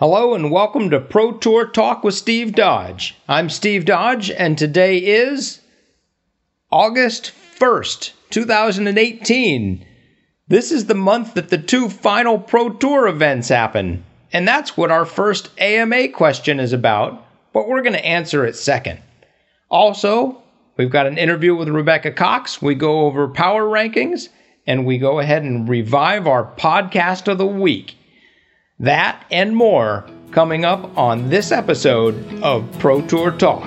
Hello and welcome to Pro Tour Talk with Steve Dodge. I'm Steve Dodge, and today is August 1st, 2018. This is the month that the two final Pro Tour events happen, and that's what our first AMA question is about, but we're going to answer it second. Also, we've got an interview with Rebecca Cox. We go over power rankings, and we go ahead and revive our podcast of the week. That and more coming up on this episode of Pro Tour Talk.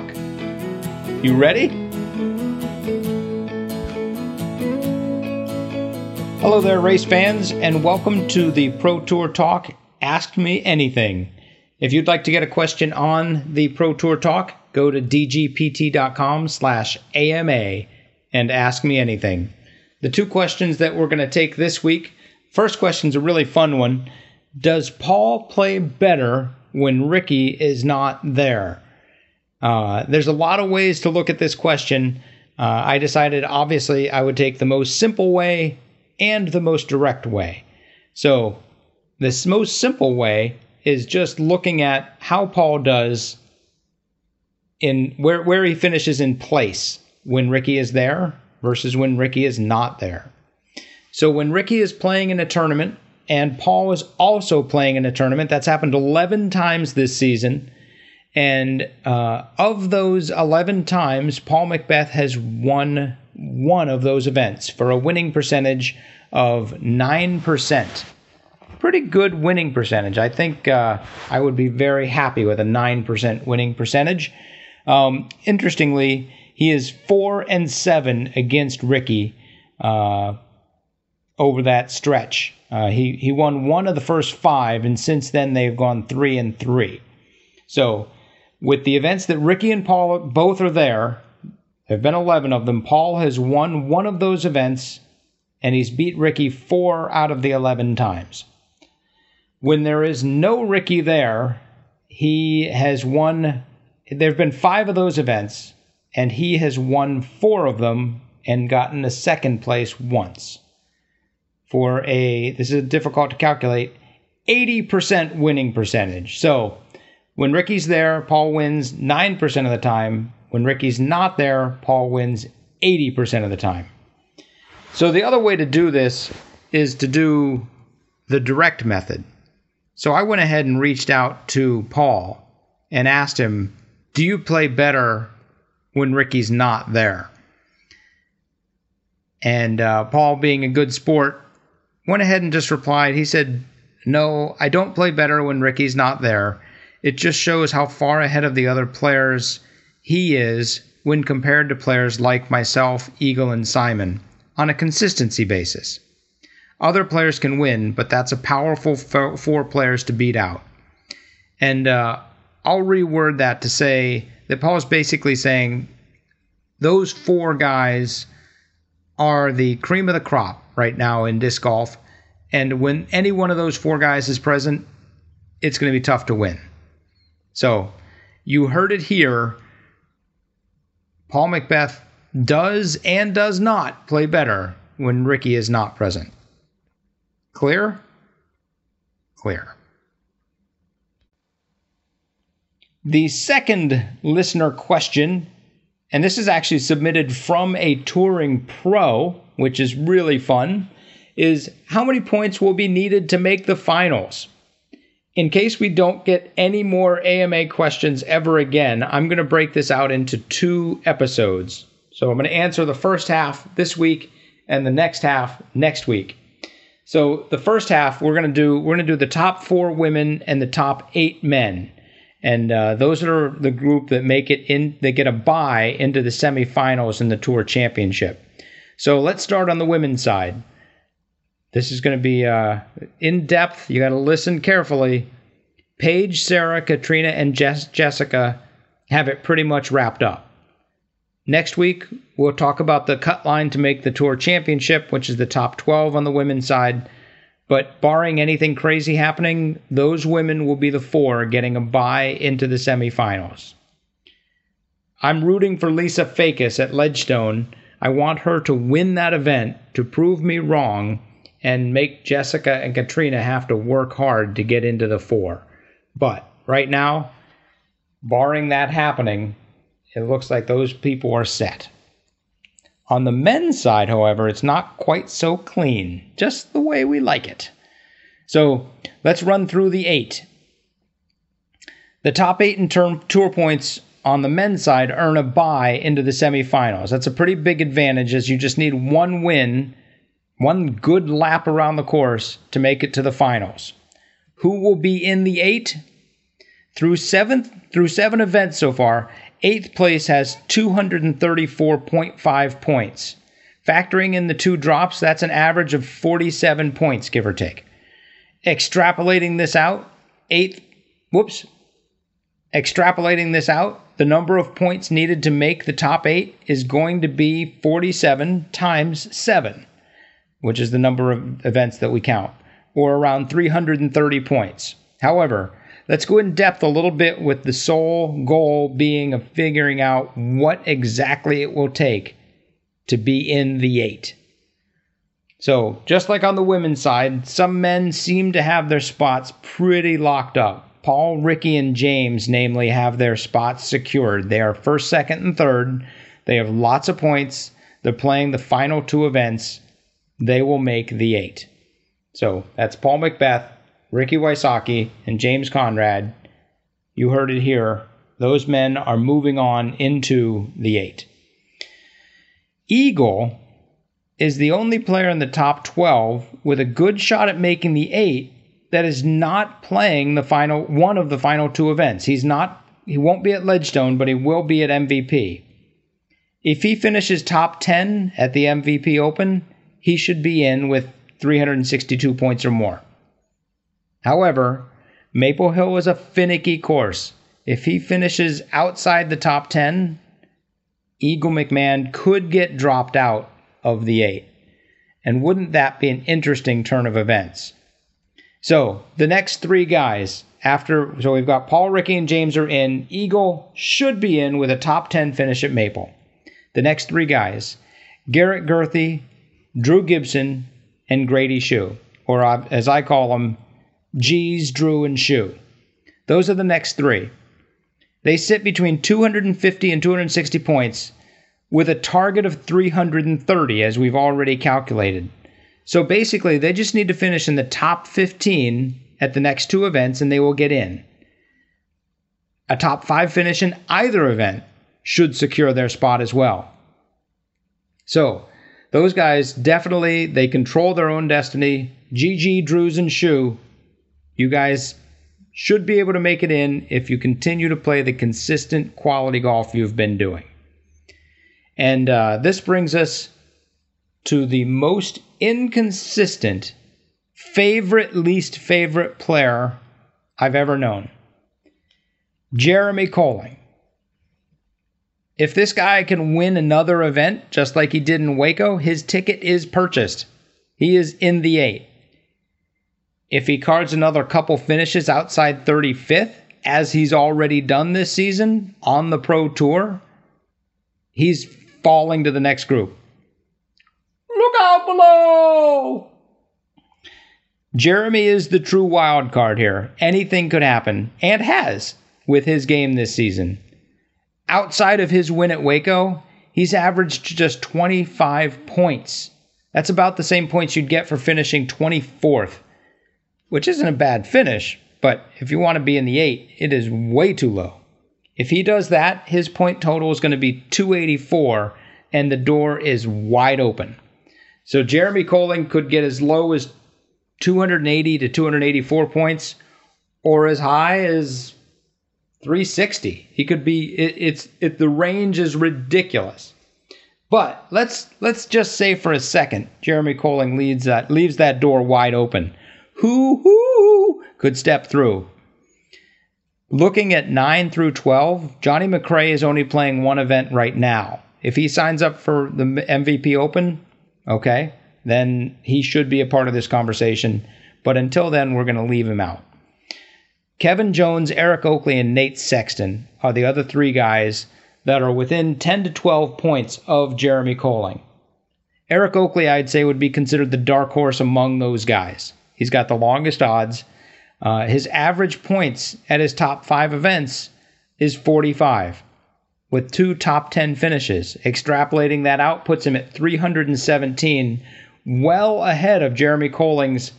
You ready? Hello there, race fans, and welcome to the Pro Tour Talk Ask Me Anything. If you'd like to get a question on the Pro Tour Talk, go to dgpt.com slash AMA and ask me anything. The two questions that we're going to take this week, first question is a really fun one. Does Paul play better when Ricky is not there? Uh, there's a lot of ways to look at this question. Uh, I decided, obviously, I would take the most simple way and the most direct way. So, this most simple way is just looking at how Paul does in where where he finishes in place when Ricky is there versus when Ricky is not there. So when Ricky is playing in a tournament and Paul is also playing in a tournament. That's happened 11 times this season. And uh, of those 11 times, Paul McBeth has won one of those events for a winning percentage of 9%. Pretty good winning percentage. I think uh, I would be very happy with a 9% winning percentage. Um, interestingly, he is 4 and 7 against Ricky uh, over that stretch. Uh, he he won one of the first five, and since then they've gone three and three. So, with the events that Ricky and Paul both are there, there have been eleven of them. Paul has won one of those events, and he's beat Ricky four out of the eleven times. When there is no Ricky there, he has won. There have been five of those events, and he has won four of them and gotten a second place once for a, this is difficult to calculate, 80% winning percentage. So when Ricky's there, Paul wins 9% of the time. When Ricky's not there, Paul wins 80% of the time. So the other way to do this is to do the direct method. So I went ahead and reached out to Paul and asked him, Do you play better when Ricky's not there? And uh, Paul, being a good sport, went ahead and just replied. He said, No, I don't play better when Ricky's not there. It just shows how far ahead of the other players he is when compared to players like myself, Eagle, and Simon on a consistency basis. Other players can win, but that's a powerful four players to beat out. And uh, I'll reword that to say that Paul is basically saying those four guys are the cream of the crop right now in disc golf. And when any one of those four guys is present, it's going to be tough to win. So you heard it here. Paul McBeth does and does not play better when Ricky is not present. Clear? Clear. The second listener question, and this is actually submitted from a touring pro, which is really fun, is how many points will be needed to make the finals? In case we don't get any more AMA questions ever again, I'm going to break this out into two episodes. So I'm going to answer the first half this week and the next half next week. So the first half we're going to do we're going to do the top 4 women and the top 8 men. And uh, those are the group that make it in they get a bye into the semifinals in the tour championship. So let's start on the women's side. This is going to be uh, in depth. You got to listen carefully. Paige, Sarah, Katrina, and Jess- Jessica have it pretty much wrapped up. Next week, we'll talk about the cut line to make the Tour Championship, which is the top 12 on the women's side. But barring anything crazy happening, those women will be the four getting a bye into the semifinals. I'm rooting for Lisa Fajkus at Ledgestone I want her to win that event to prove me wrong and make Jessica and Katrina have to work hard to get into the four. But right now, barring that happening, it looks like those people are set. On the men's side, however, it's not quite so clean, just the way we like it. So let's run through the eight. The top eight in term tour points on the men's side earn a bye into the semifinals. That's a pretty big advantage as you just need one win, one good lap around the course to make it to the finals. Who will be in the eight? Through seventh through seven events so far, Eighth place has 234.5 points. Factoring in the two drops, that's an average of 47 points, give or take. Extrapolating this out, eighth, whoops, extrapolating this out, the number of points needed to make the top eight is going to be 47 times 7, which is the number of events that we count, or around 330 points. However, Let's go in depth a little bit with the sole goal being of figuring out what exactly it will take to be in the eight. So, just like on the women's side, some men seem to have their spots pretty locked up. Paul, Ricky, and James, namely, have their spots secured. They are first, second, and third. They have lots of points. They're playing the final two events. They will make the eight. So, that's Paul McBeth, Ricky Wysocki, and James Conrad, you heard it here. Those men are moving on into the eight. Eagle is the only player in the top 12 with a good shot at making the eight that is not playing the final one of the final two events. He's not he won't be at Ledgestone, but he will be at MVP. If he finishes top 10 at the MVP Open, he should be in with 362 points or more. However, Maple Hill is a finicky course. If he finishes outside the top 10, Eagle McMahon could get dropped out of the eight. And wouldn't that be an interesting turn of events? So, the next three guys after, so we've got Paul, Ricky, and James are in. Eagle should be in with a top 10 finish at Maple. The next three guys Garrett Gurthie, Drew Gibson, and Grady Shue, or uh, as I call them, G's, Drew, and Shu. Those are the next three. They sit between 250 and 260 points with a target of 330, as we've already calculated. So basically, they just need to finish in the top 15 at the next two events and they will get in. A top five finish in either event should secure their spot as well. So, those guys definitely they control their own destiny. GG, Drews, and Shue you guys should be able to make it in if you continue to play the consistent quality golf you've been doing. And uh, this brings us to the most inconsistent, favorite, least favorite player I've ever known Jeremy Koling. If this guy can win another event just like he did in Waco, his ticket is purchased. He is in the eight. If he cards another couple finishes outside 35th, as he's already done this season on the Pro Tour, he's falling to the next group. Look out below! Jeremy is the true wild card here. Anything could happen, and has, with his game this season. Outside of his win at Waco, he's averaged just 25 points. That's about the same points you'd get for finishing 24th which isn't a bad finish, but if you want to be in the eight, it is way too low. If he does that, his point total is going to be 284, and the door is wide open. So Jeremy Koling could get as low as 280 to 284 points, or as high as 360. He could be. It, it's it. The range is ridiculous. But let's let's just say for a second, Jeremy Koling leads that leaves that door wide open who, who could step through. Looking at 9 through 12, Johne McCray is only playing one event right now. If he signs up for the MVP Open, okay, then he should be a part of this conversation. But until then, we're going to leave him out. Kevin Jones, Eric Oakley, and Nate Sexton are the other three guys that are within 10 to 12 points of Jeremy Koling. Eric Oakley, I'd say, would be considered the dark horse among those guys. He's got the longest odds. Uh, his average points at his top five events is 45 with two top 10 finishes. Extrapolating that out puts him at 317, well ahead of Jeremy Koling's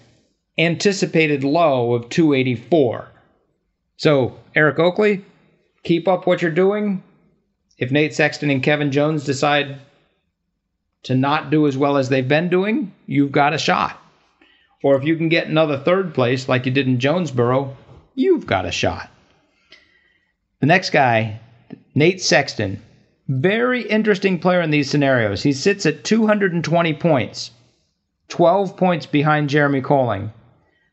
anticipated low of 284. So, Eric Oakley, keep up what you're doing. If Nate Sexton and Kevin Jones decide to not do as well as they've been doing, you've got a shot. Or if you can get another third place like you did in Jonesboro, you've got a shot. The next guy, Nate Sexton, very interesting player in these scenarios. He sits at 220 points, 12 points behind Jeremy Koling,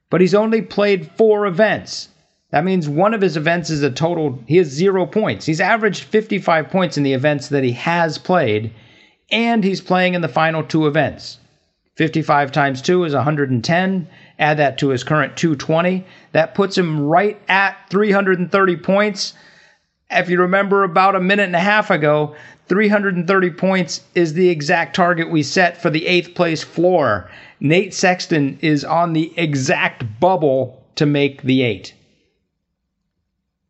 but he's only played four events. That means one of his events is a total, he has zero points. He's averaged 55 points in the events that he has played, and he's playing in the final two events. 55 times 2 is 110. Add that to his current 220. That puts him right at 330 points. If you remember about a minute and a half ago, 330 points is the exact target we set for the eighth place floor. Nate Sexton is on the exact bubble to make the eight.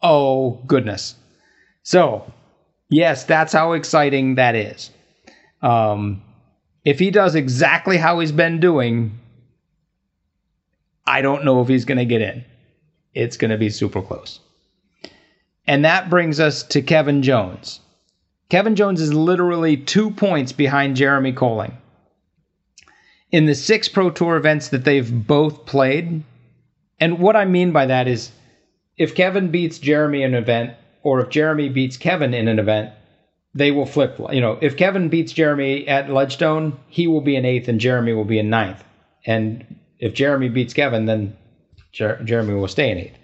Oh, goodness. So, yes, that's how exciting that is. Um, if he does exactly how he's been doing, I don't know if he's going to get in. It's going to be super close. And that brings us to Kevin Jones. Kevin Jones is literally two points behind Jeremy Koling. In the six Pro Tour events that they've both played, and what I mean by that is if Kevin beats Jeremy in an event, or if Jeremy beats Kevin in an event, they will flip. You know, if Kevin beats Jeremy at Ledgestone, he will be in eighth and Jeremy will be in ninth. And if Jeremy beats Kevin, then Jer- Jeremy will stay in eighth.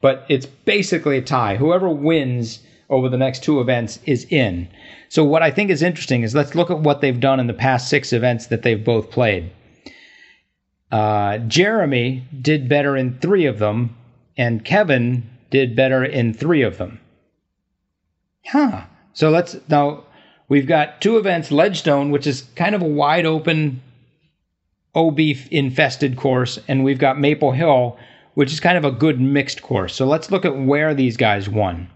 But it's basically a tie. Whoever wins over the next two events is in. So what I think is interesting is let's look at what they've done in the past six events that they've both played. Uh, Jeremy did better in three of them, and Kevin did better in three of them. Huh. So let's now we've got two events Ledgestone, which is kind of a wide open OB infested course, and we've got Maple Hill, which is kind of a good mixed course. So let's look at where these guys won.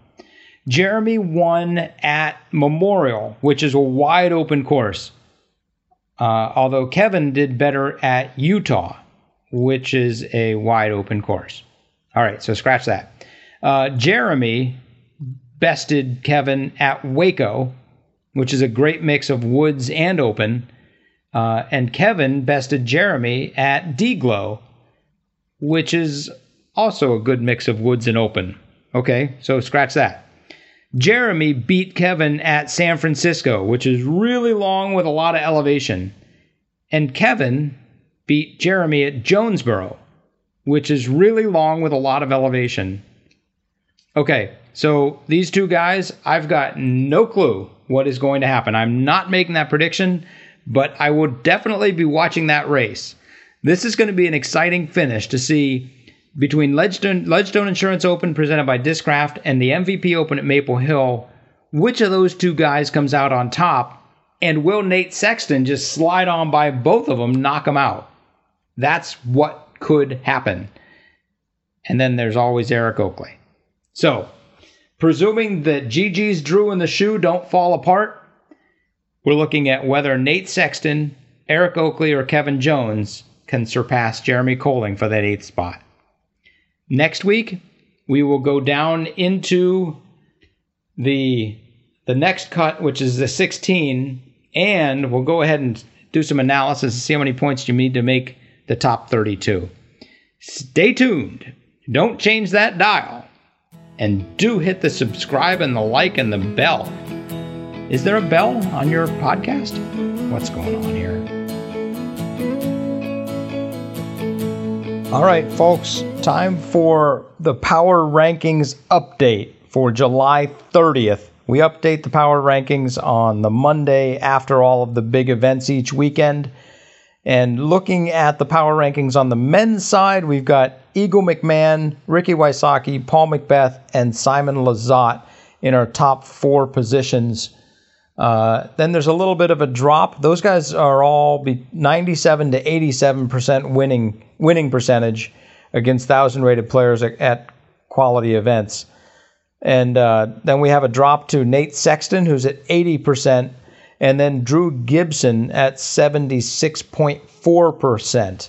Jeremy won at Memorial, which is a wide open course. Uh, although Kevin did better at Utah, which is a wide open course. All right, so scratch that. Uh, Jeremy bested Kevin at Waco, which is a great mix of woods and open. Uh, and Kevin bested Jeremy at Deglow, which is also a good mix of woods and open. Okay, so scratch that. Jeremy beat Kevin at San Francisco, which is really long with a lot of elevation. And Kevin beat Jeremy at Jonesboro, which is really long with a lot of elevation. Okay, so these two guys, I've got no clue what is going to happen. I'm not making that prediction, but I will definitely be watching that race. This is going to be an exciting finish to see between Ledgestone, Ledgestone Insurance Open presented by Discraft and the MVP Open at Maple Hill. Which of those two guys comes out on top? And will Nate Sexton just slide on by both of them, knock them out? That's what could happen. And then there's always Eric Oakley. So, presuming that Gigi's Drew and the shoe don't fall apart, we're looking at whether Nate Sexton, Eric Oakley, or Kevin Jones can surpass Jeremy Koling for that eighth spot. Next week, we will go down into the the next cut, which is the 16, and we'll go ahead and do some analysis and see how many points you need to make the top 32. Stay tuned. Don't change that dial. And do hit the subscribe and the like and the bell. Is there a bell on your podcast? What's going on here? All right, folks, time for the power rankings update for July 30th. We update the power rankings on the Monday after all of the big events each weekend. And looking at the power rankings on the men's side, we've got Eagle McMahon, Ricky Wysocki, Paul McBeth, and Simon Lizotte in our top four positions. Uh, then there's a little bit of a drop. Those guys are all be 97 to 87 percent winning winning percentage against thousand rated players at, at quality events. And uh, then we have a drop to Nate Sexton, who's at 80%, and then Drew Gibson at 76.4%.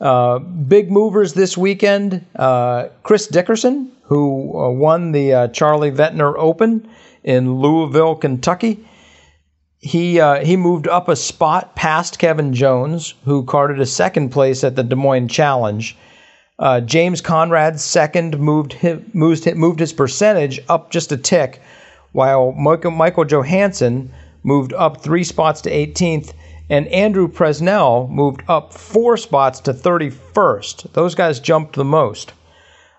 Uh, big movers this weekend uh, Chris Dickerson, who uh, won the uh, Charlie Vettiner Open in Louisville, Kentucky. He, uh, he moved up a spot past Kevin Jones, who carded a second place at the Des Moines Challenge. Uh, James Conrad's second moved his, moved, moved his percentage up just a tick, while Michael, Michael Johansson moved up three spots to 18th, and Andrew Presnell moved up four spots to 31st. Those guys jumped the most.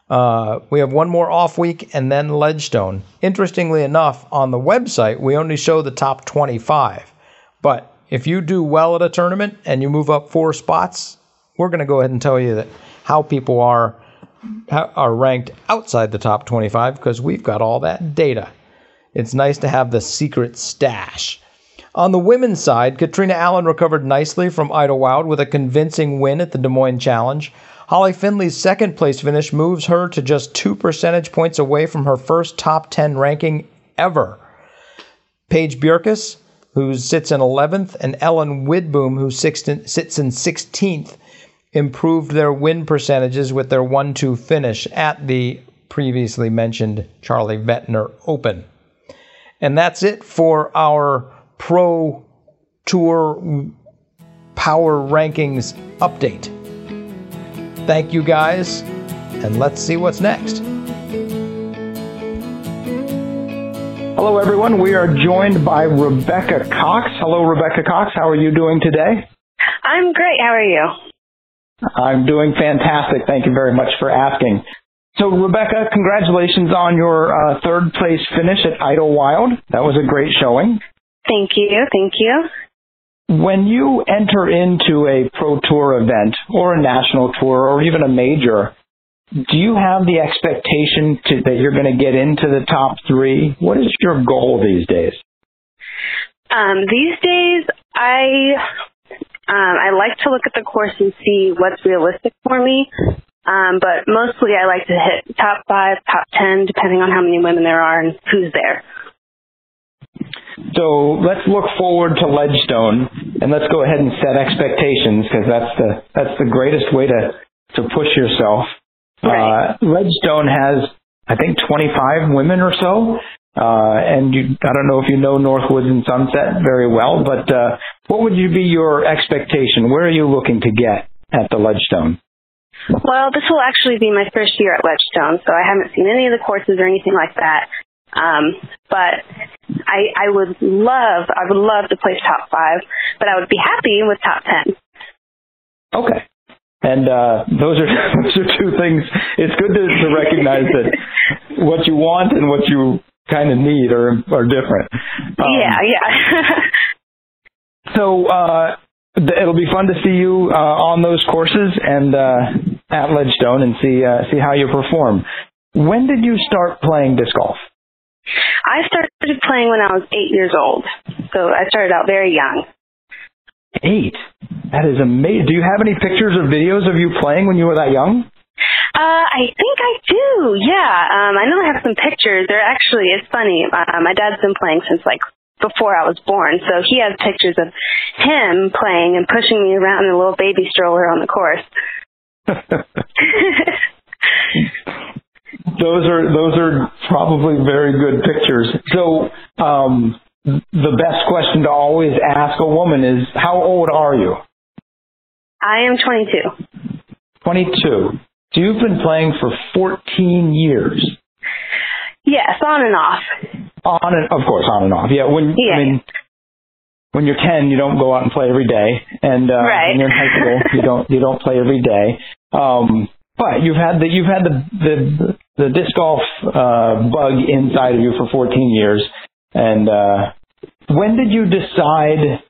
Uh, we have one more off week and then Ledgestone. Interestingly enough, on the website, we only show the top 25. But if you do well at a tournament and you move up four spots, we're going to go ahead and tell you that how people are are ranked outside the top 25 because we've got all that data. It's nice to have the secret stash. On the women's side, Katrina Allen recovered nicely from Idlewild with a convincing win at the Des Moines Challenge. Holly Finley's second place finish moves her to just two percentage points away from her first top 10 ranking ever. Paige Bjerkaas, who sits in 11th, and Ellen Widboom, who sits in 16th, improved their win percentages with their 1 2 finish at the previously mentioned Charlie Vettiner Open. And that's it for our Pro Tour Power Rankings update. Thank you guys, and let's see what's next. Hello, everyone. We are joined by Rebecca Cox. Hello, Rebecca Cox. How are you doing today? I'm great. How are you? I'm doing fantastic. Thank you very much for asking. So, Rebecca, congratulations on your uh, third place finish at Idlewild. That was a great showing. Thank you. Thank you. When you enter into a pro tour event or a national tour or even a major, do you have the expectation to, that you're going to get into the top three? What is your goal these days? Um, these days, I um, I like to look at the course and see what's realistic for me. Um, but mostly, I like to hit top five, top ten, depending on how many women there are and who's there. So let's look forward to Ledgestone, and let's go ahead and set expectations because that's the that's the greatest way to to push yourself. Right. Uh, Ledgestone has, I think, 25 women or so. Uh, and you, I don't know if you know Northwoods and Sunset very well, but uh, what would you be your expectation? Where are you looking to get at the Ledgestone? Well, this will actually be my first year at Ledgestone, so I haven't seen any of the courses or anything like that. Um, but I, I would love, I would love to place top five, but I would be happy with top ten. Okay. And uh, those are those are two things. It's good to, to recognize that what you want and what you kind of need are are different. Um, yeah, yeah. so uh, it'll be fun to see you uh, on those courses and uh, at Ledgestone and see uh, see how you perform. When did you start playing disc golf? I started playing when I was eight years old, so I started out very young. Eight? That is amazing. Do you have any pictures or videos of you playing when you were that young? Uh, I think I do. Yeah. Um, I know I have some pictures. They're actually, it's funny. Uh, my dad's been playing since like before I was born, so he has pictures of him playing and pushing me around in a little baby stroller on the course. those are those are probably very good pictures. So um, the best question to always ask a woman is, how old are you? I am 22. 22. So you've been playing for 14 years. Yes, on and off. On and of course, on and off. Yeah, when yeah. I mean, when you're 10, you don't go out and play every day, and uh, right. when you're in high school, you don't you don't play every day. Um, but you've had the you've had the the the disc golf uh, bug inside of you for 14 years, and uh, when did you decide?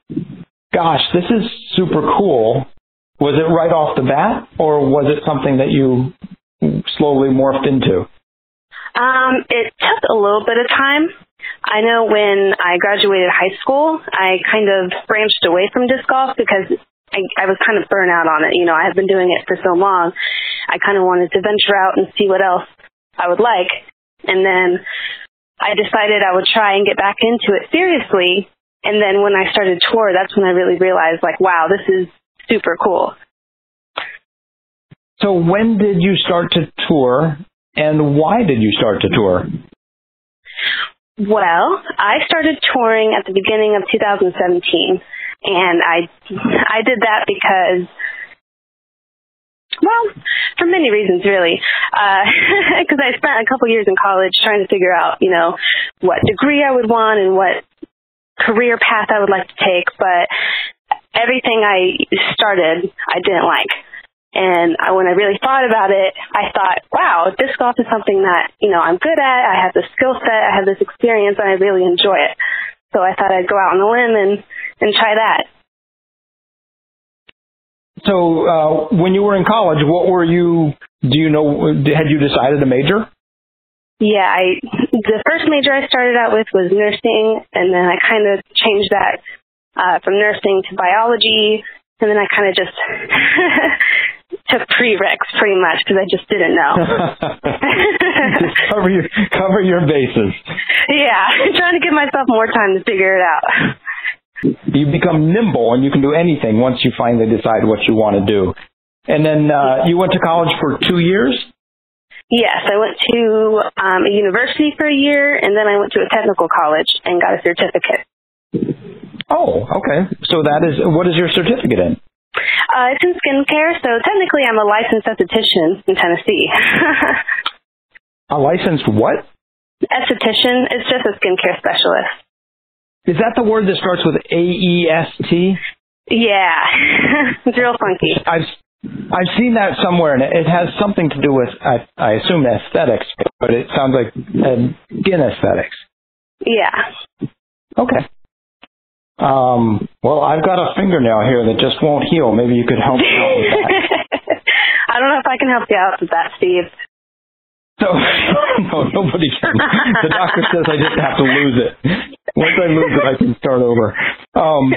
Gosh, this is super cool. Was it right off the bat, or was it something that you slowly morphed into? Um, it took a little bit of time. I know when I graduated high school, I kind of branched away from disc golf because I, I was kind of burnt out on it. You know, I had been doing it for so long. I kind of wanted to venture out and see what else I would like. And then I decided I would try and get back into it seriously. And then when I started tour, that's when I really realized, like, wow, this is super cool. So when did you start to tour and why did you start to tour? Well, I started touring at the beginning of 2017 and I I did that because well, for many reasons, really. Because uh, I spent a couple years in college trying to figure out, you know, what degree I would want and what career path I would like to take. But everything I started, I didn't like. And I, when I really thought about it, I thought, wow, disc golf is something that, you know, I'm good at. I have the skill set. I have this experience and I really enjoy it. So I thought I'd go out on a limb and, and try that. So uh, when you were in college, what were you, do you know, had you decided a major? Yeah, I the first major I started out with was nursing, and then I kind of changed that uh, from nursing to biology, and then I kind of just took prereqs pretty much because I just didn't know. just cover your cover your bases. Yeah, trying to give myself more time to figure it out. You become nimble and you can do anything once you finally decide what you want to do. And then uh, you went to college for two years. Yes, I went to um, a university for a year, and then I went to a technical college and got a certificate. Oh, okay. So that is what is your certificate in? Uh, it's in skincare, so technically I'm a licensed esthetician in Tennessee. a licensed what? Esthetician. It's just a skincare specialist. Is that the word that starts with A E S T? Yeah, it's real funky. I've I've seen that somewhere, and it has something to do with I, I assume aesthetics, but it sounds like uh, skin aesthetics. Yeah. Okay. Um, well, I've got a fingernail here that just won't heal. Maybe you could help me out with that. I don't know if I can help you out with that, Steve. No, no, nobody can. The doctor says I just have to lose it. Once I lose it, I can start over. Um,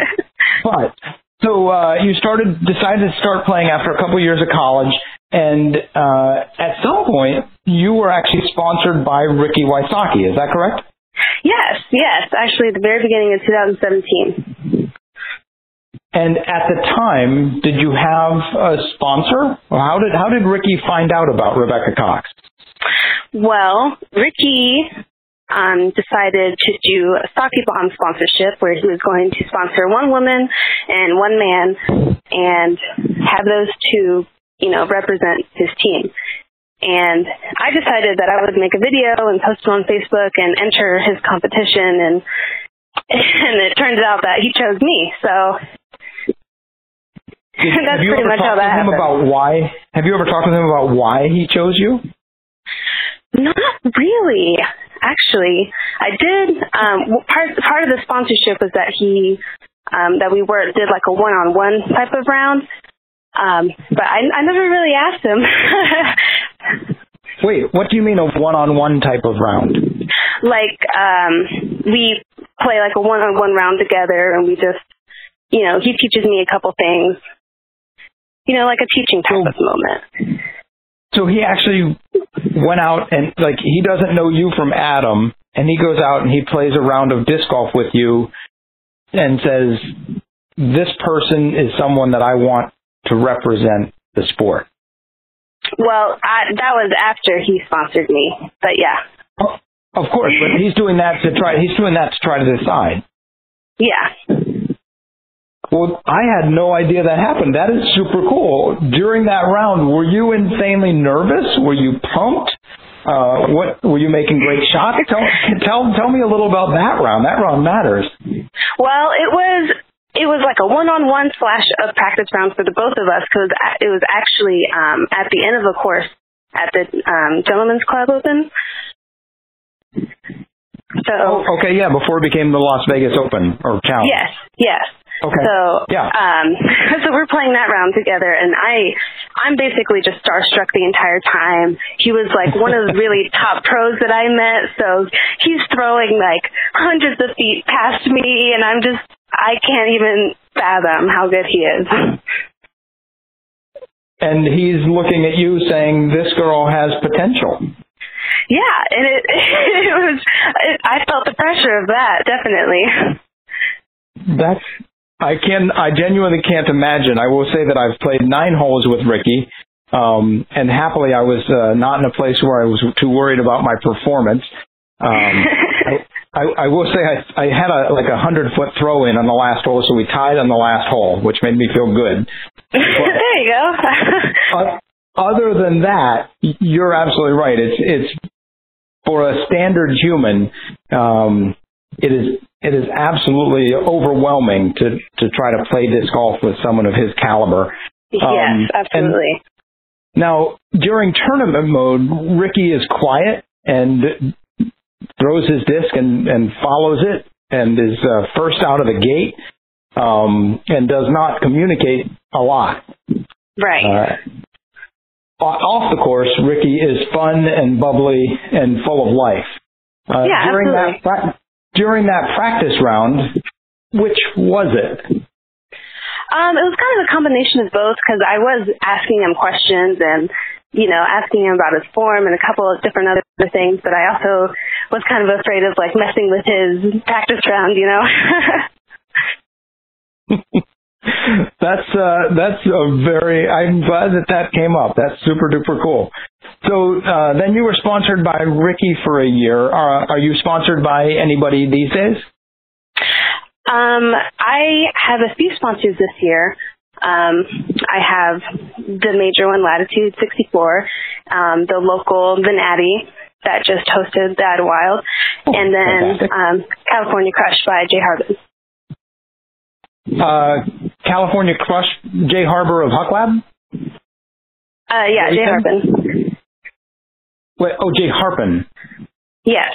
but so uh, you started, decided to start playing after a couple years of college, and uh, at some point you were actually sponsored by Ricky Wysocki. Is that correct? Yes, yes. Actually, at the very beginning of 2017. And at the time, did you have a sponsor? How did how did Ricky find out about Rebecca Cox? Well, Ricky um, decided to do a Sockibomb sponsorship where he was going to sponsor one woman and one man and have those two, you know, represent his team. And I decided that I would make a video and post it on Facebook and enter his competition and and it turns out that he chose me. So Did, that's pretty much how that happened. About why? Have you ever talked with him about why he chose you? Not really, actually. I did. Um, part part of the sponsorship was that he um, that we were did like a one on one type of round, um, but I, I never really asked him. Wait, what do you mean a one-on-one type of round? Like, um, we play like a one-on-one round together, and we just, you know, he teaches me a couple things. You know, like a teaching type so, of moment. So he actually went out and like he doesn't know you from Adam, and he goes out and he plays a round of disc golf with you, and says, "This person is someone that I want to represent the sport." Well, I, that was after he sponsored me, but yeah. Oh, of course, but he's doing that to try. He's doing that to try to decide. Yeah. Well, I had no idea that happened. That is super cool. During that round, were you insanely nervous? Were you pumped? Uh, what were you making great shots? Tell, tell tell me a little about that round. That round matters. Well, it was it was like a one-on-one slash a practice round for the both of us because it was actually um, at the end of the course at the um, Gentlemen's Club Open. So oh, okay, yeah, before it became the Las Vegas Open or Challenge. Yes, yes. Okay. So yeah. um so we're playing that round together and I I'm basically just starstruck the entire time. He was like one of the really top pros that I met, so he's throwing like hundreds of feet past me and I'm just I can't even fathom how good he is. And he's looking at you saying, "This girl has potential." Yeah, and it it was it, I felt the pressure of that definitely. That's I can I genuinely can't imagine. I will say that I've played nine holes with Ricky, um, and happily I was uh, not in a place where I was too worried about my performance. Um, I, I will say I, I had a like a hundred foot throw in on the last hole, so we tied on the last hole, which made me feel good. there you go. uh, other than that, you're absolutely right. It's it's for a standard human, um, it is it is absolutely overwhelming to to try to play disc golf with someone of his caliber. Yes, um, absolutely. Now, during tournament mode, Ricky is quiet and throws his disc and, and follows it and is uh, first out of the gate um, and does not communicate a lot. Right. Uh, off the course, Ricky is fun and bubbly and full of life. Uh, yeah, during absolutely. that during that practice round, which was it? Um, it was kind of a combination of both because I was asking him questions and you know, asking him about his form and a couple of different other things, but I also was kind of afraid of like messing with his practice round, you know. that's uh that's a very I'm glad that that came up. That's super duper cool. So uh then you were sponsored by Ricky for a year. Are are you sponsored by anybody these days? Um I have a few sponsors this year. Um, I have the major one, Latitude 64, um, the local, the Natty, that just hosted the Idlewild, oh, and then um, California Crush by Jay Harbin. Uh, California Crush, Jay Harbor of Huck Lab? Uh, yeah, Jay Harpen. Wait, oh, Jay Harpen. Yes.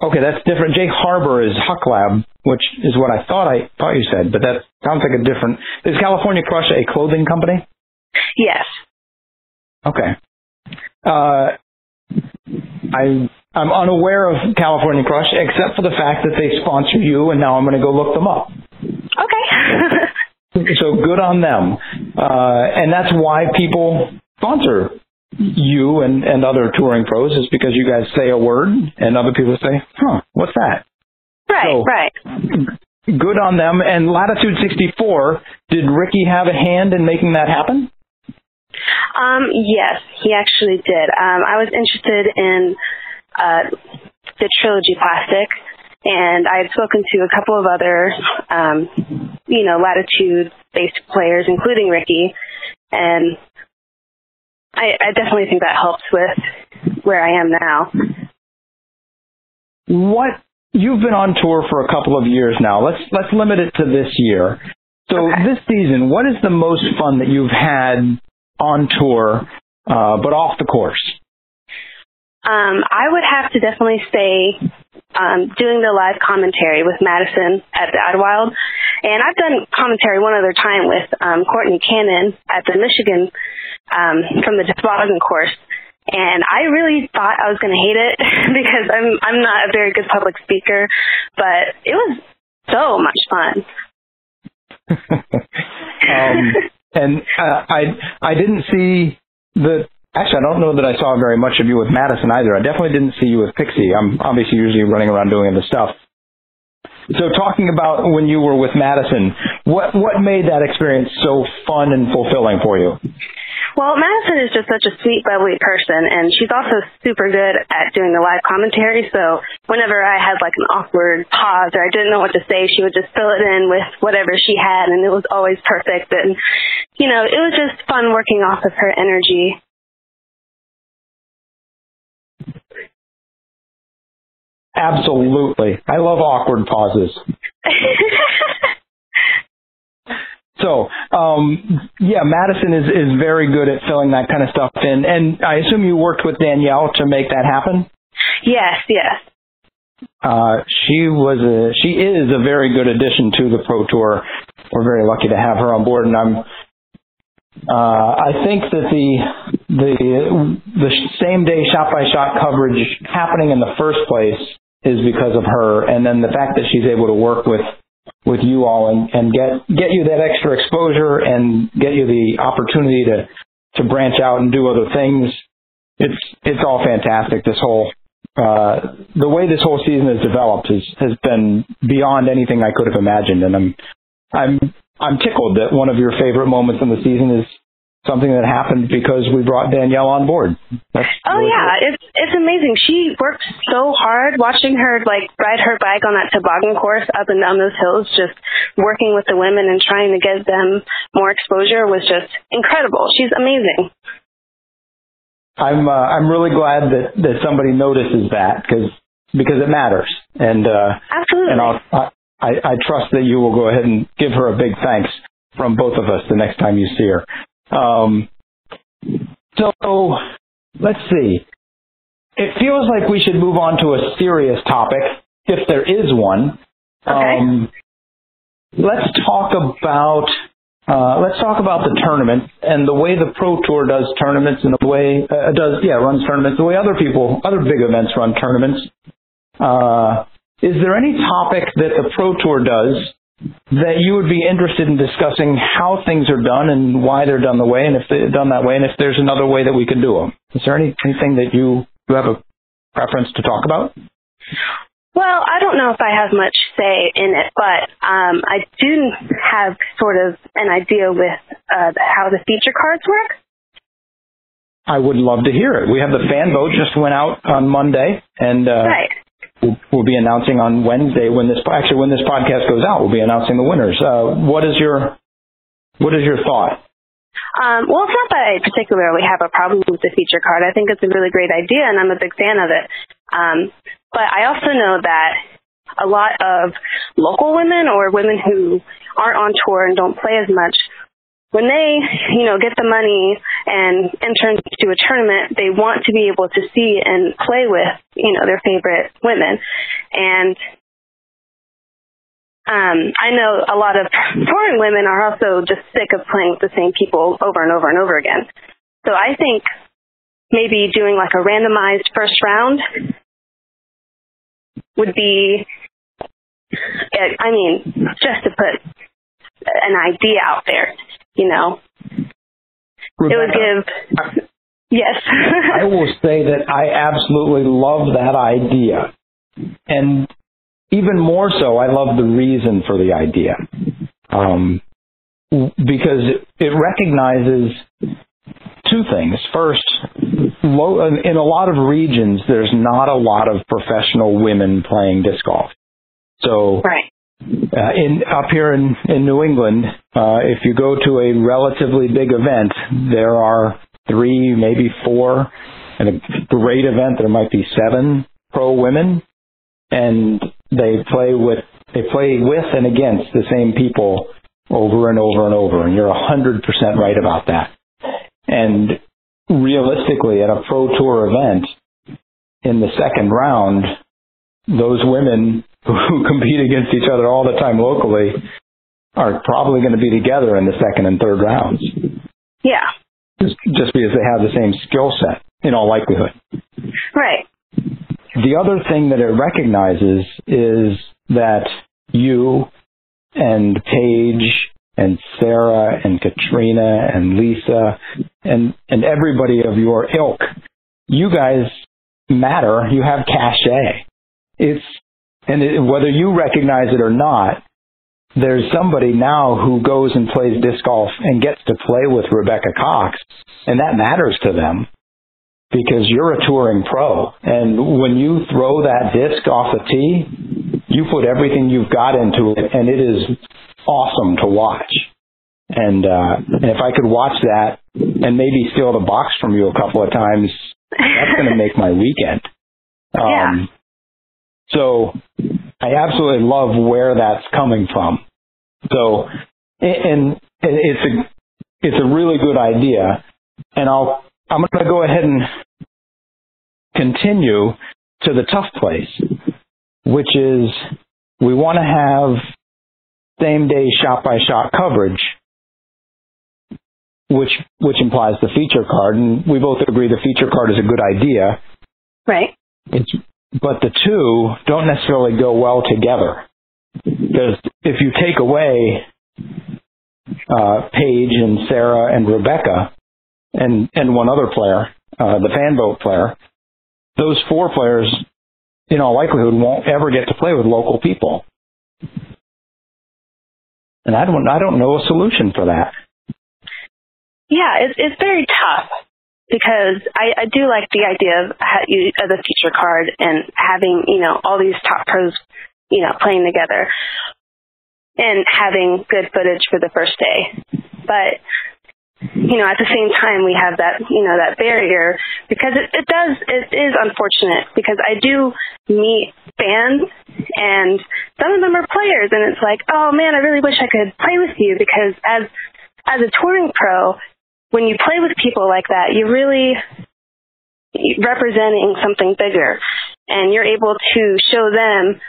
Okay, that's different. Jay Harbor is Huck Lab, which is what I thought I thought you said, but that sounds like a different. Is California Crush a clothing company? Yes. Okay. Uh, I I'm unaware of California Crush except for the fact that they sponsor you, and now I'm going to go look them up. Okay. so good on them, uh, and that's why people sponsor you and, and other touring pros is because you guys say a word and other people say, huh, what's that? Right, so, right. Good on them. And Latitude 64, did Ricky have a hand in making that happen? Um, yes, he actually did. Um, I was interested in uh, the Trilogy Plastic, and I had spoken to a couple of other, um, you know, Latitude-based players, including Ricky, and I, I definitely think that helps with where I am now. What you've been on tour for a couple of years now. Let's let's limit it to this year. So okay. this season, what is the most fun that you've had on tour, uh, but off the course? Um, I would have to definitely say um, doing the live commentary with Madison at the Idlewild. And I've done commentary one other time with um, Courtney Cannon at the Michigan um, from the toboggan course. And I really thought I was going to hate it because I'm I'm not a very good public speaker, but it was so much fun. um, and uh, I I didn't see the Actually, I don't know that I saw very much of you with Madison either. I definitely didn't see you with Pixie. I'm obviously usually running around doing other stuff. So talking about when you were with Madison, what what made that experience so fun and fulfilling for you? Well, Madison is just such a sweet, bubbly person, and she's also super good at doing the live commentary. So whenever I had like an awkward pause or I didn't know what to say, she would just fill it in with whatever she had, and it was always perfect. And you know, it was just fun working off of her energy. Absolutely. I love awkward pauses. so, um, yeah, Madison is, is very good at filling that kind of stuff in. And I assume you worked with Danielle to make that happen? Yes, yes. Uh, she was a, she is a very good addition to the Pro Tour. We're very lucky to have her on board, and I'm uh, I think that the the the same day shot by shot coverage happening in the first place is because of her, and then the fact that she's able to work with with you all and, and get get you that extra exposure and get you the opportunity to to branch out and do other things. It's it's all fantastic. This whole uh, the way this whole season has developed has has been beyond anything I could have imagined, and I'm I'm I'm tickled that one of your favorite moments in the season is something that happened because we brought Danielle on board. That's oh really yeah, cool. it's it's amazing. She worked so hard. Watching her like ride her bike on that toboggan course up and down those hills, just working with the women and trying to get them more exposure was just incredible. She's amazing. I'm uh, I'm really glad that that somebody notices that because because it matters and uh, absolutely and I'll, I I trust that you will go ahead and give her a big thanks from both of us the next time you see her. Um, so let's see. It feels like we should move on to a serious topic, if there is one. Okay. Um, let's talk about uh, let's talk about the tournament and the way the Pro Tour does tournaments and the way uh, does yeah runs tournaments the way other people other big events run tournaments. Uh, is there any topic that the Pro Tour does that you would be interested in discussing how things are done and why they're done the way, and if they're done that way, and if there's another way that we can do them. Is there any, anything that you, you have a preference to talk about? Well, I don't know if I have much say in it, but um, I do have sort of an idea with uh, how the feature cards work. I would love to hear it. We have the fan vote just went out on Monday, and uh, right we'll, we'll be announcing on Wednesday when this actually when this podcast goes out. We'll be announcing the winners. Uh, what is your what is your thought? Um, well, it's not that I particularly have a problem with the feature card. I think it's a really great idea, and I'm a big fan of it. Um, but I also know that a lot of local women or women who aren't on tour and don't play as much when they, you know, get the money and enter into a tournament, they want to be able to see and play with, you know, their favorite women. And um, I know a lot of touring women are also just sick of playing with the same people over and over and over again. So I think maybe doing like a randomized first round would be, I mean, just to put an idea out there you know. Rebecca, it would give. Yes. I will say that I absolutely love that idea. And even more so, I love the reason for the idea. Um, because it, recognizes two things. First, low, in a lot of regions, there's not a lot of professional women playing disc golf. So right. Uh, in up here in in New England, uh, if you go to a relatively big event, there are three, maybe four. At a great event, there might be seven pro women, and they play with they play with and against the same people over and over and over. And you're a hundred percent right about that. And realistically, at a pro tour event, in the second round, those women who compete against each other all the time locally are probably going to be together in the second and third rounds. Yeah. Just, just because they have the same skill set, in all likelihood. Right. The other thing that it recognizes is that you and Paige and Sarah and Katrina and Lisa and and everybody of your ilk, you guys matter. You have cachet. It's and it, whether you recognize it or not, there's somebody now who goes and plays disc golf and gets to play with Rebecca Cox, and that matters to them because you're a touring pro. And when you throw that disc off the tee, you put everything you've got into it, and it is awesome to watch. And, uh, and if I could watch that and maybe steal the box from you a couple of times, that's going to make my weekend. Um, yeah. So I absolutely love where that's coming from. So, and, and it's a, it's a really good idea. And I'll, I'm going to go ahead and continue to the tough place, which is we want to have same day shot by shot coverage, which, which implies the feature card. And we both agree the feature card is a good idea. Right. It's but the two don't necessarily go well together. Because if you take away uh, Paige and Sarah and Rebecca and and one other player, uh, the fan vote player, those four players, in all likelihood, won't ever get to play with local people. And I don't I don't know a solution for that. Yeah, it's it's very tough because I, I do like the idea of, of the feature card and having you know all these top pros you know playing together and having good footage for the first day, but you know at the same time we have that you know that barrier because it, it does it is unfortunate because I do meet fans and some of them are players and it's like oh man I really wish I could play with you because as as a touring pro when you play with people like that, you're really representing something bigger, and you're able to show them,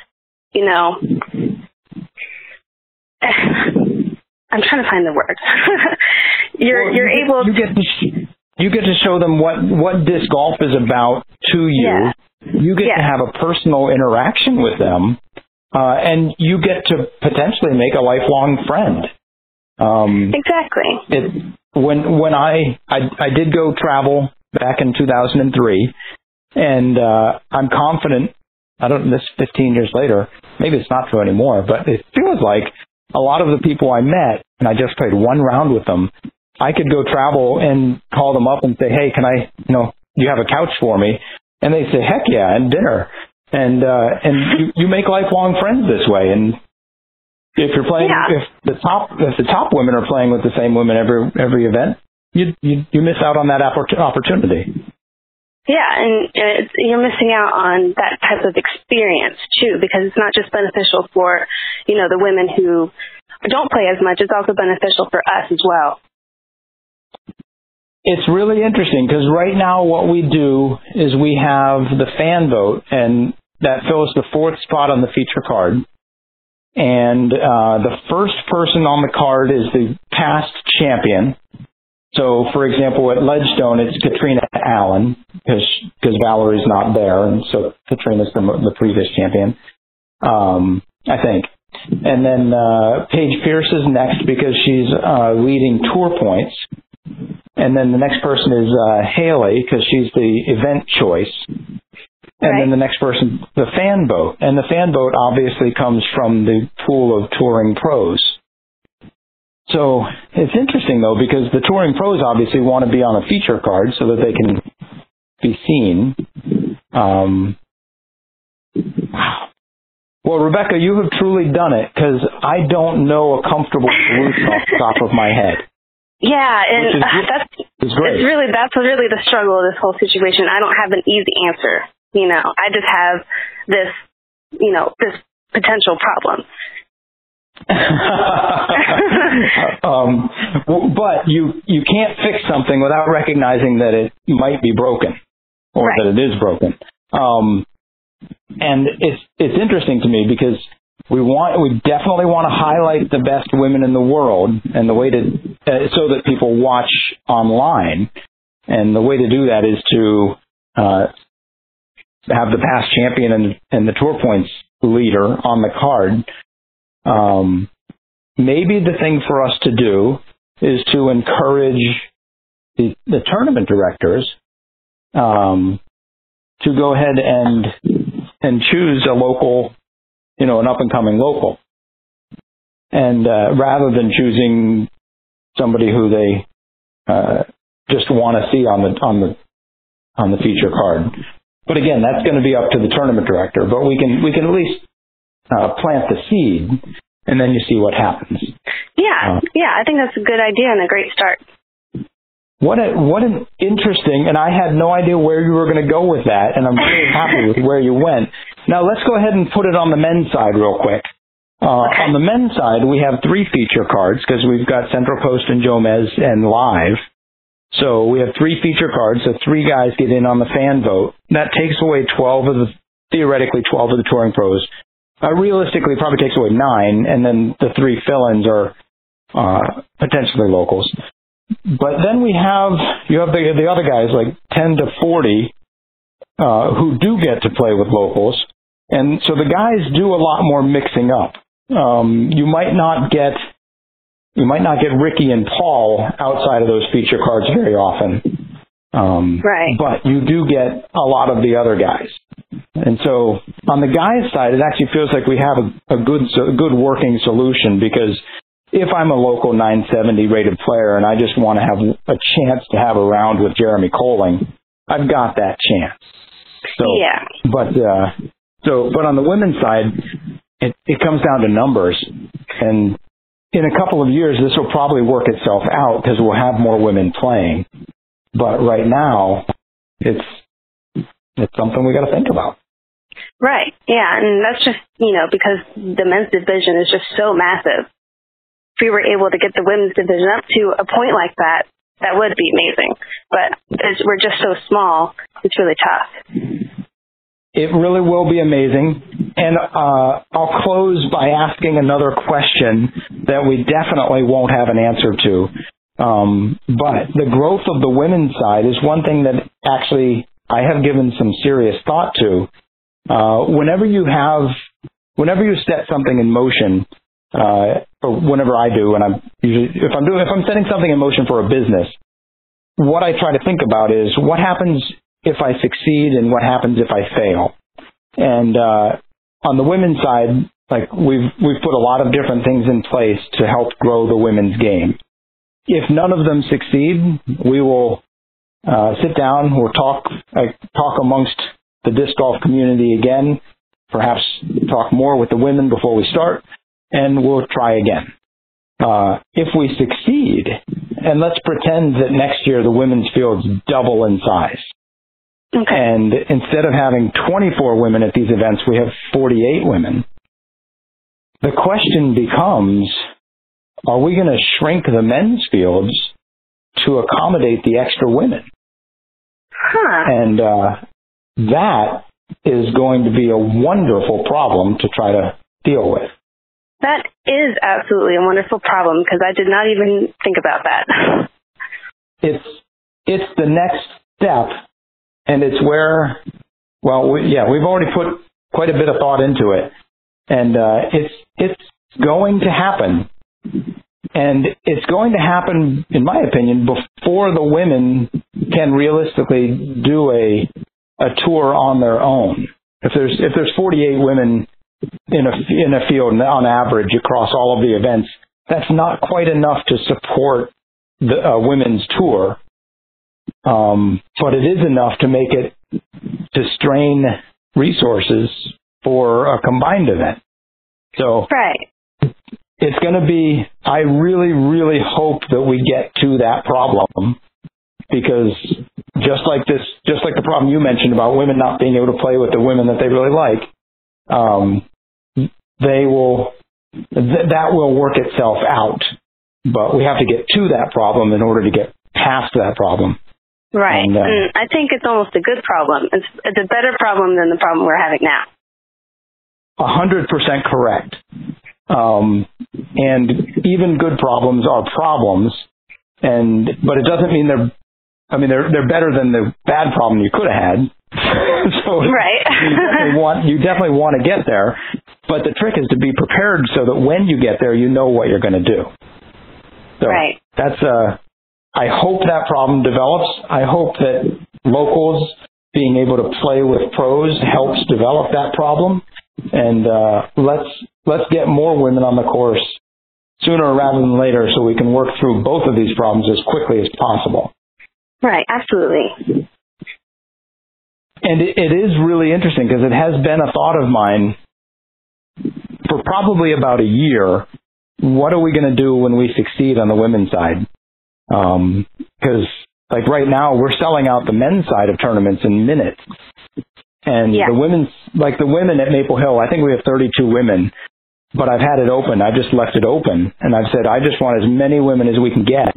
you know. I'm trying to find the word. you're Well, you're you able get, you get to sh- you get to show them what what disc golf is about to you. Yeah. You get to have a personal interaction with them, uh, and you get to potentially make a lifelong friend. Um, exactly. it when when I, I I did go travel back in 2003, and uh, I'm confident. I don't. This 15 years later, maybe it's not true anymore, but it feels like a lot of the people I met, and I just played one round with them. I could go travel and call them up and say, "Hey, can I? You know, you have a couch for me?" And they say, "Heck yeah!" and dinner. And uh, and you, you make lifelong friends this way, and if you're playing, Yeah. if the top if the top women are playing with the same women every every event, you you you miss out on that opportunity. Yeah, and it's, you're missing out on that type of experience too, because it's not just beneficial for, you know, the women who don't play as much. It's also beneficial for us as well. It's really interesting because right now what we do is we have the fan vote, and that fills the fourth spot on the feature card. And uh, the first person on the card is the past champion. So, for example, at Ledgestone, it's Katrina Allen because Valerie's not there, and so Katrina's the, the previous champion, um, I think. And then uh, Paige Pierce is next because she's uh, leading tour points. And then the next person is uh, Haley because she's the event choice. And then the next person, the fan boat. And the fan boat obviously comes from the pool of touring pros. So it's interesting though because the touring pros obviously want to be on a feature card so that they can be seen. Um, wow. Well, Rebecca, you have truly done it because I don't know a comfortable solution off the top of my head. Yeah, and is that's it's really that's really the struggle of this whole situation. I don't have an easy answer. You know, I just have this, you know, this potential problem. um, but you you can't fix something without recognizing that it might be broken or Right. that it is broken. Um, and it's it's interesting to me because we want we definitely want to highlight the best women in the world, and the way to uh, so that people watch online, and the way to do that is to uh, have the past champion and, and the tour points leader on the card. Um, maybe the thing for us to do is to encourage the, the tournament directors um, to go ahead and and choose a local, you know, an up and coming local, and uh, rather than choosing somebody who they uh, just want to see on the on the on the feature card. But again, that's going to be up to the tournament director. But we can we can at least uh, plant the seed, and then you see what happens. Yeah, Uh, yeah, I think that's a good idea and a great start. What a, what an interesting, and I had no idea where you were going to go with that, and I'm very happy with where you went. Now let's go ahead and put it on the men's side real quick. Uh, Okay. On the men's side, we have three feature cards because we've got Central Coast and Jomez and Live. So we have three feature cards. So three guys get in on the fan vote. That takes away 12 of the, theoretically 12 of the touring pros. Uh, realistically, probably takes away nine, and then the three fill-ins are uh, potentially locals. But then we have you have the the other guys like 10 to 40 uh, who do get to play with locals, and so the guys do a lot more mixing up. um, you might not get you might not get Ricky and Paul outside of those feature cards very often. Um, right. But you do get a lot of the other guys. And so on the guys side, it actually feels like we have a, a good, a good working solution because if I'm a local 970 rated player and I just want to have a chance to have a round with Jeremy Koling, I've got that chance. So, yeah. But, uh, so, but on the women's side, it, it comes down to numbers. And in a couple of years, this will probably work itself out because we'll have more women playing. But right now, it's it's something we got to think about. Right. Yeah, and that's just you know because the men's division is just so massive. If we were able to get the women's division up to a point like that, that would be amazing. But we're just so small, it's really tough. It really will be amazing. And uh, I'll close by asking another question that we definitely won't have an answer to. Um, but the growth of the women's side is one thing that actually I have given some serious thought to. Uh, whenever you have, whenever you set something in motion, uh, or whenever I do, and I'm usually if I'm doing if I'm setting something in motion for a business, what I try to think about is what happens if I succeed and what happens if I fail. And uh, on the women's side, like we've we've put a lot of different things in place to help grow the women's game. If none of them succeed, we will uh, sit down. We'll talk uh, talk amongst the disc golf community again. Perhaps talk more with the women before we start, and we'll try again. Uh, if we succeed, and let's pretend that next year the women's field's double in size. Okay. And instead of having 24 women at these events, we have 48 women. The question becomes, are we going to shrink the men's fields to accommodate the extra women? Huh. And uh, that is going to be a wonderful problem to try to deal with. That is absolutely a wonderful problem because I did not even think about that. It's it's the next step, and it's where, well, we, yeah, we've already put quite a bit of thought into it, and uh, it's it's going to happen. And it's going to happen, in my opinion, before the women can realistically do a a tour on their own. If there's if there's 48 women in a in a field on average across all of the events, that's not quite enough to support the uh, women's tour. Um, but it is enough to make it to strain resources for a combined event. So right it's going to be, I really, really hope that we get to that problem because just like this, just like the problem you mentioned about women not being able to play with the women that they really like, um, they will, th- that will work itself out. But we have to get to that problem in order to get past that problem. Right. And, uh, Mm, I think it's almost a good problem. It's, it's a better problem than the problem we're having now. A hundred percent correct. Um, and even good problems are problems, and but it doesn't mean they're. I mean, they're they're better than the bad problem you could have had. so Right. you definitely want you definitely want to get there, but the trick is to be prepared so that when you get there, you know what you're going to do. So Right. That's uh. I hope that problem develops. I hope that locals being able to play with pros helps develop that problem. And uh, let's let's get more women on the course sooner rather than later, so we can work through both of these problems as quickly as possible. Right. Absolutely. And it, it is really interesting because it has been a thought of mine for probably about a year. What are we going to do when we succeed on the women's side? Um, because like right now, we're selling out the men's side of tournaments in minutes. And Yeah. the women's, like the women at Maple Hill, I think we have 32 women, but I've had it open. I've just left it open. And I've said, I just want as many women as we can get.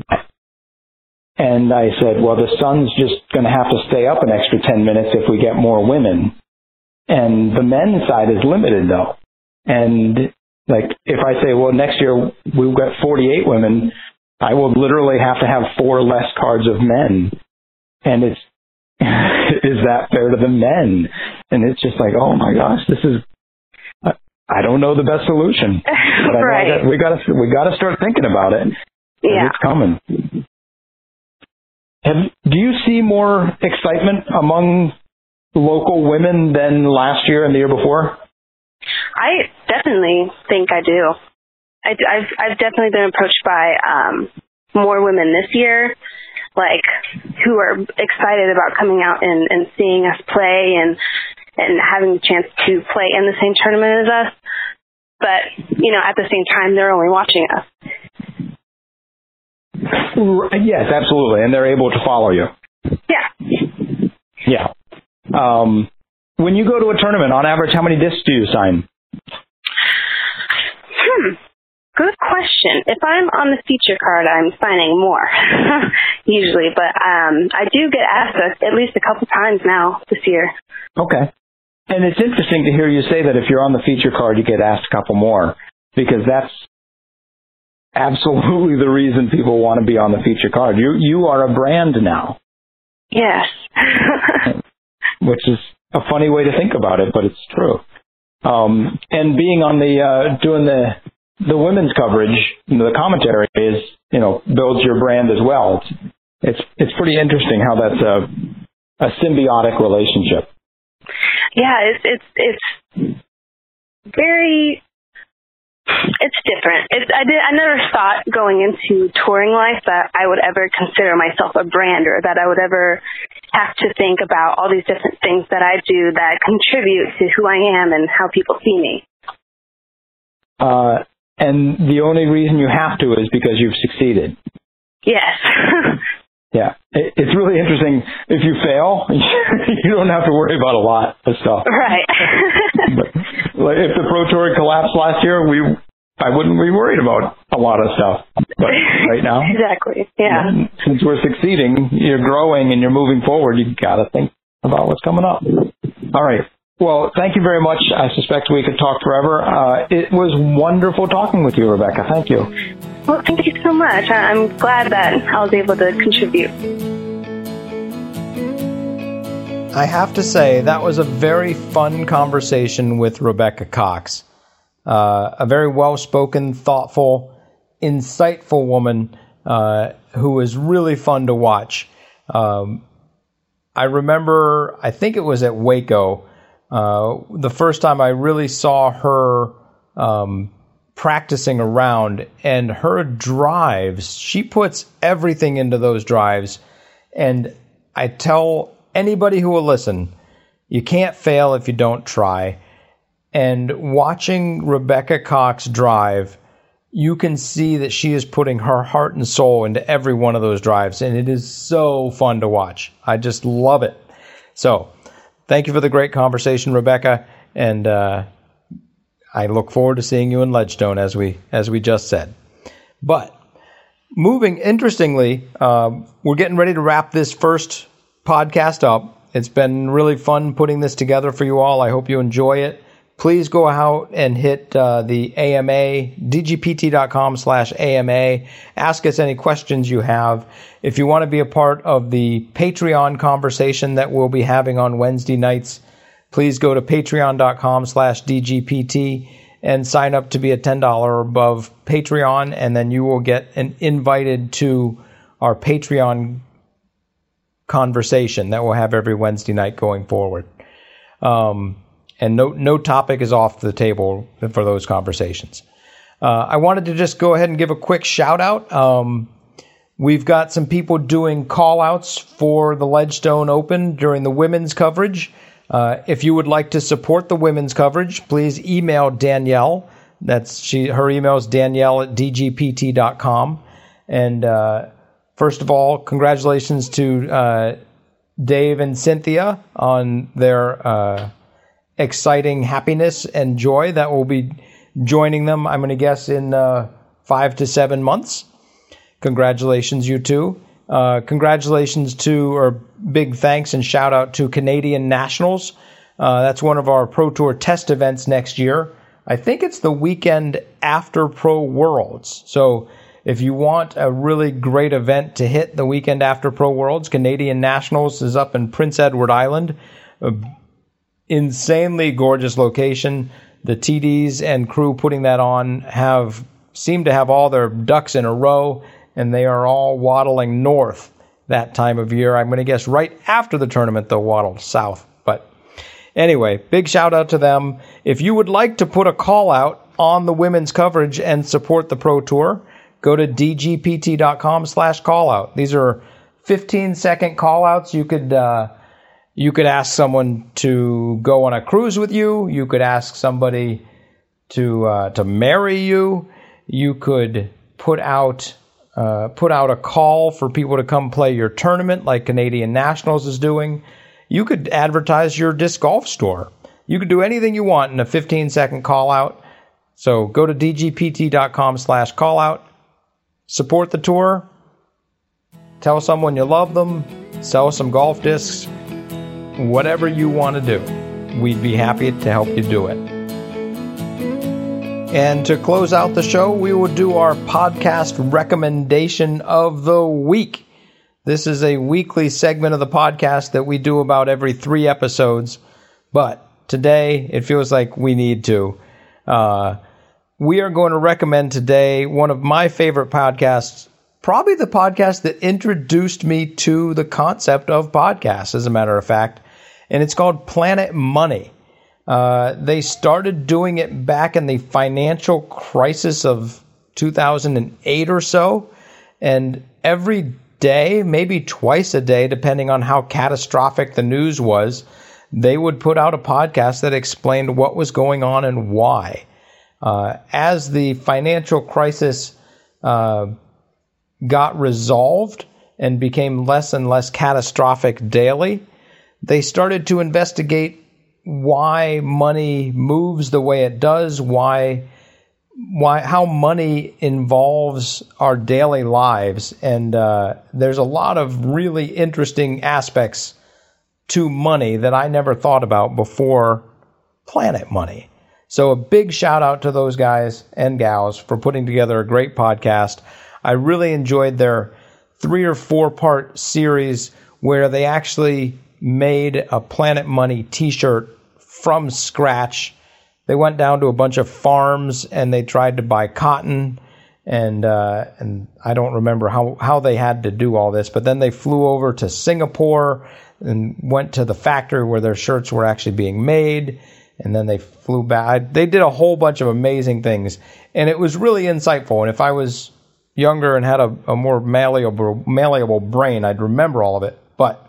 And I said, well, the sun's just going to have to stay up an extra 10 minutes if we get more women. And the men's side is limited though. And like, if I say, well, next year we've got 48 women, I will literally have to have four less cards of men. And it's, is that fair to the men? And it's just like, oh my gosh, this is, I don't know the best solution. But right. I we got to we got to start thinking about it. Yeah. It's coming. Have, do you see more excitement among local women than last year and the year before? I definitely think I do. I, have I've definitely been approached by um, more women this year, like who are excited about coming out and, and seeing us play and and having the chance to play in the same tournament as us. But you know, at the same time, they're only watching us. Yes, absolutely, and they're able to follow you. Yeah. Yeah. Um, when you go to a tournament, on average, how many discs do you sign? Good question. If I'm on the feature card, I'm signing more usually, but um, I do get asked at least a couple times now this year. Okay. And it's interesting to hear you say that if you're on the feature card, you get asked a couple more because that's absolutely the reason people want to be on the feature card. You you are a brand now, Yes. which is a funny way to think about it, but it's true. Um, and being on the uh, doing the the women's coverage, you know, the commentary is you know builds your brand as well. It's it's it's pretty interesting how that's a a symbiotic relationship. yeah, it's it's it's very it's different. It's I did I never thought going into touring life that I would ever consider myself a brand or that I would ever have to think about all these different things that I do that contribute to who I am and how people see me. Uh, and the only reason you have to is because you've succeeded. Yes. Yeah, it, it's really interesting. If you fail, you don't have to worry about a lot of stuff. right. But like, if the Pro Tour collapsed last year, we I wouldn't be worried about a lot of stuff. But right now, exactly. Yeah. since we're succeeding, you're growing and you're moving forward, you got to think about what's coming up. All right. Well, thank you very much. I suspect we could talk forever. Uh, it was wonderful talking with you, Rebecca. Thank you. Well, thank you so much. I- I'm glad that I was able to contribute. I have to say, that was a very fun conversation with Rebecca Cox. Uh, a very well spoken, thoughtful, insightful woman uh, who was really fun to watch. Um, I remember, I think it was at Waco, uh, the first time I really saw her um, practicing around and her drives, she puts everything into those drives. And I tell anybody who will listen, you can't fail if you don't try. And watching Rebecca Cox drive, you can see that she is putting her heart and soul into every one of those drives, and it is so fun to watch. I just love it. So, thank you for the great conversation, Rebecca, and uh, I look forward to seeing you in Ledgestone as we as we just said. But moving interestingly, um, we're getting ready to wrap this first podcast up. It's been really fun putting this together for you all. I hope you enjoy it. Please go out and hit uh, the AMA, dgpt.com slash AMA. Ask us any questions you have. If you want to be a part of the Patreon conversation that we'll be having on Wednesday nights, please go to patreon.com slash dgpt and sign up to be a $10 or above Patreon, and then you will get an invited to our Patreon conversation that we'll have every Wednesday night going forward. Um, and no no topic is off the table for those conversations. Uh, I wanted to just go ahead and give a quick shout out. Um, we've got some people doing call outs for the Ledgestone Open during the women's coverage. Uh, if you would like to support the women's coverage, please email Danielle. That's she. Her email is danielle at dgpt.com. And uh, first of all, congratulations to uh, Dave and Cynthia on their uh, exciting happiness and joy that will be joining them, I'm going to guess, in uh, five to seven months. Congratulations, you two. Uh, congratulations to, or big thanks and shout out to Canadian Nationals. Uh, that's one of our Pro Tour test events next year. I think it's the weekend after Pro Worlds. So if you want a really great event to hit the weekend after Pro Worlds, Canadian Nationals is up in Prince Edward Island. A insanely gorgeous location. the TDs and crew putting that on have seem to have all their ducks in a row, and they are all waddling north that time of year. I'm going to guess right after the tournament they'll waddle south. But anyway, big shout out to them. If you would like to put a call out on the women's coverage and support the Pro Tour, go to dgpt.com slash call out. These are 15 second call outs. You could, uh, you could ask someone to go on a cruise with you. You could ask somebody to, uh, to marry you. You could put out, uh, put out a call for people to come play your tournament like Canadian Nationals is doing. You could advertise your disc golf store. You could do anything you want in a 15 second call out. So go to dgpt.com slash call out support the tour, tell someone you love them, sell some golf discs, whatever you want to do. We'd be happy to help you do it. And to close out the show, we will do our podcast recommendation of the week. This is a weekly segment of the podcast that we do about every three episodes, but today it feels like we need to. Uh, we are going to recommend today one of my favorite podcasts, probably the podcast that introduced me to the concept of podcasts, as a matter of fact, and it's called Planet Money. Uh, they started doing it back in the financial crisis of 2008 or so, and every day, maybe twice a day, depending on how catastrophic the news was, they would put out a podcast that explained what was going on and why. Uh, as the financial crisis uh, got resolved and became less and less catastrophic daily, they started to investigate why money moves the way it does, why why how money involves our daily lives, and uh, there's a lot of really interesting aspects to money that I never thought about before Planet Money. So a big shout out to those guys and gals for putting together a great podcast. I really enjoyed their three or four part series where they actually made a Planet Money t shirt from scratch. They went down to a bunch of farms and they tried to buy cotton and uh, and I don't remember how, how they had to do all this, but then they flew over to Singapore and went to the factory where their shirts were actually being made and then they flew back. They did a whole bunch of amazing things, and it was really insightful. And if I was younger and had a, a more malleable, malleable brain, I'd remember all of it. But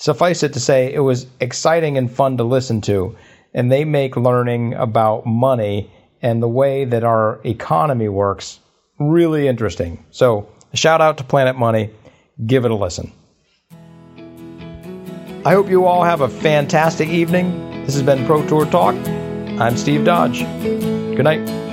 suffice it to say, it was exciting and fun to listen to, and they make learning about money and the way that our economy works really interesting. So, shout out to Planet Money. Give it a listen. I hope you all have a fantastic evening this has been Pro Tour Talk. I'm Steve Dodge. Good night.